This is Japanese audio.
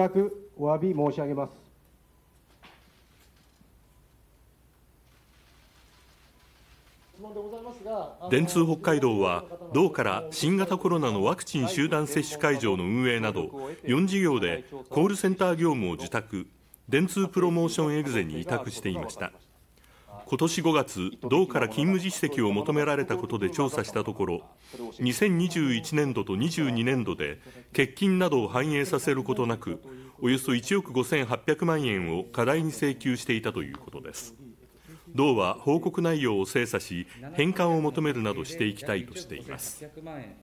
深くお詫び申し上げます。電通北海道は、道から新型コロナのワクチン集団接種会場の運営など、4事業でコールセンター業務を受託、電通プロモーションエグゼに委託していました。今年5月、道から勤務実績を求められたことで調査したところ、2021年度と22年度で、欠勤などを反映させることなく、およそ1億5800万円を過大に請求していたということです。道は報告内容を精査し、返還を求めるなどしていきたいとしています。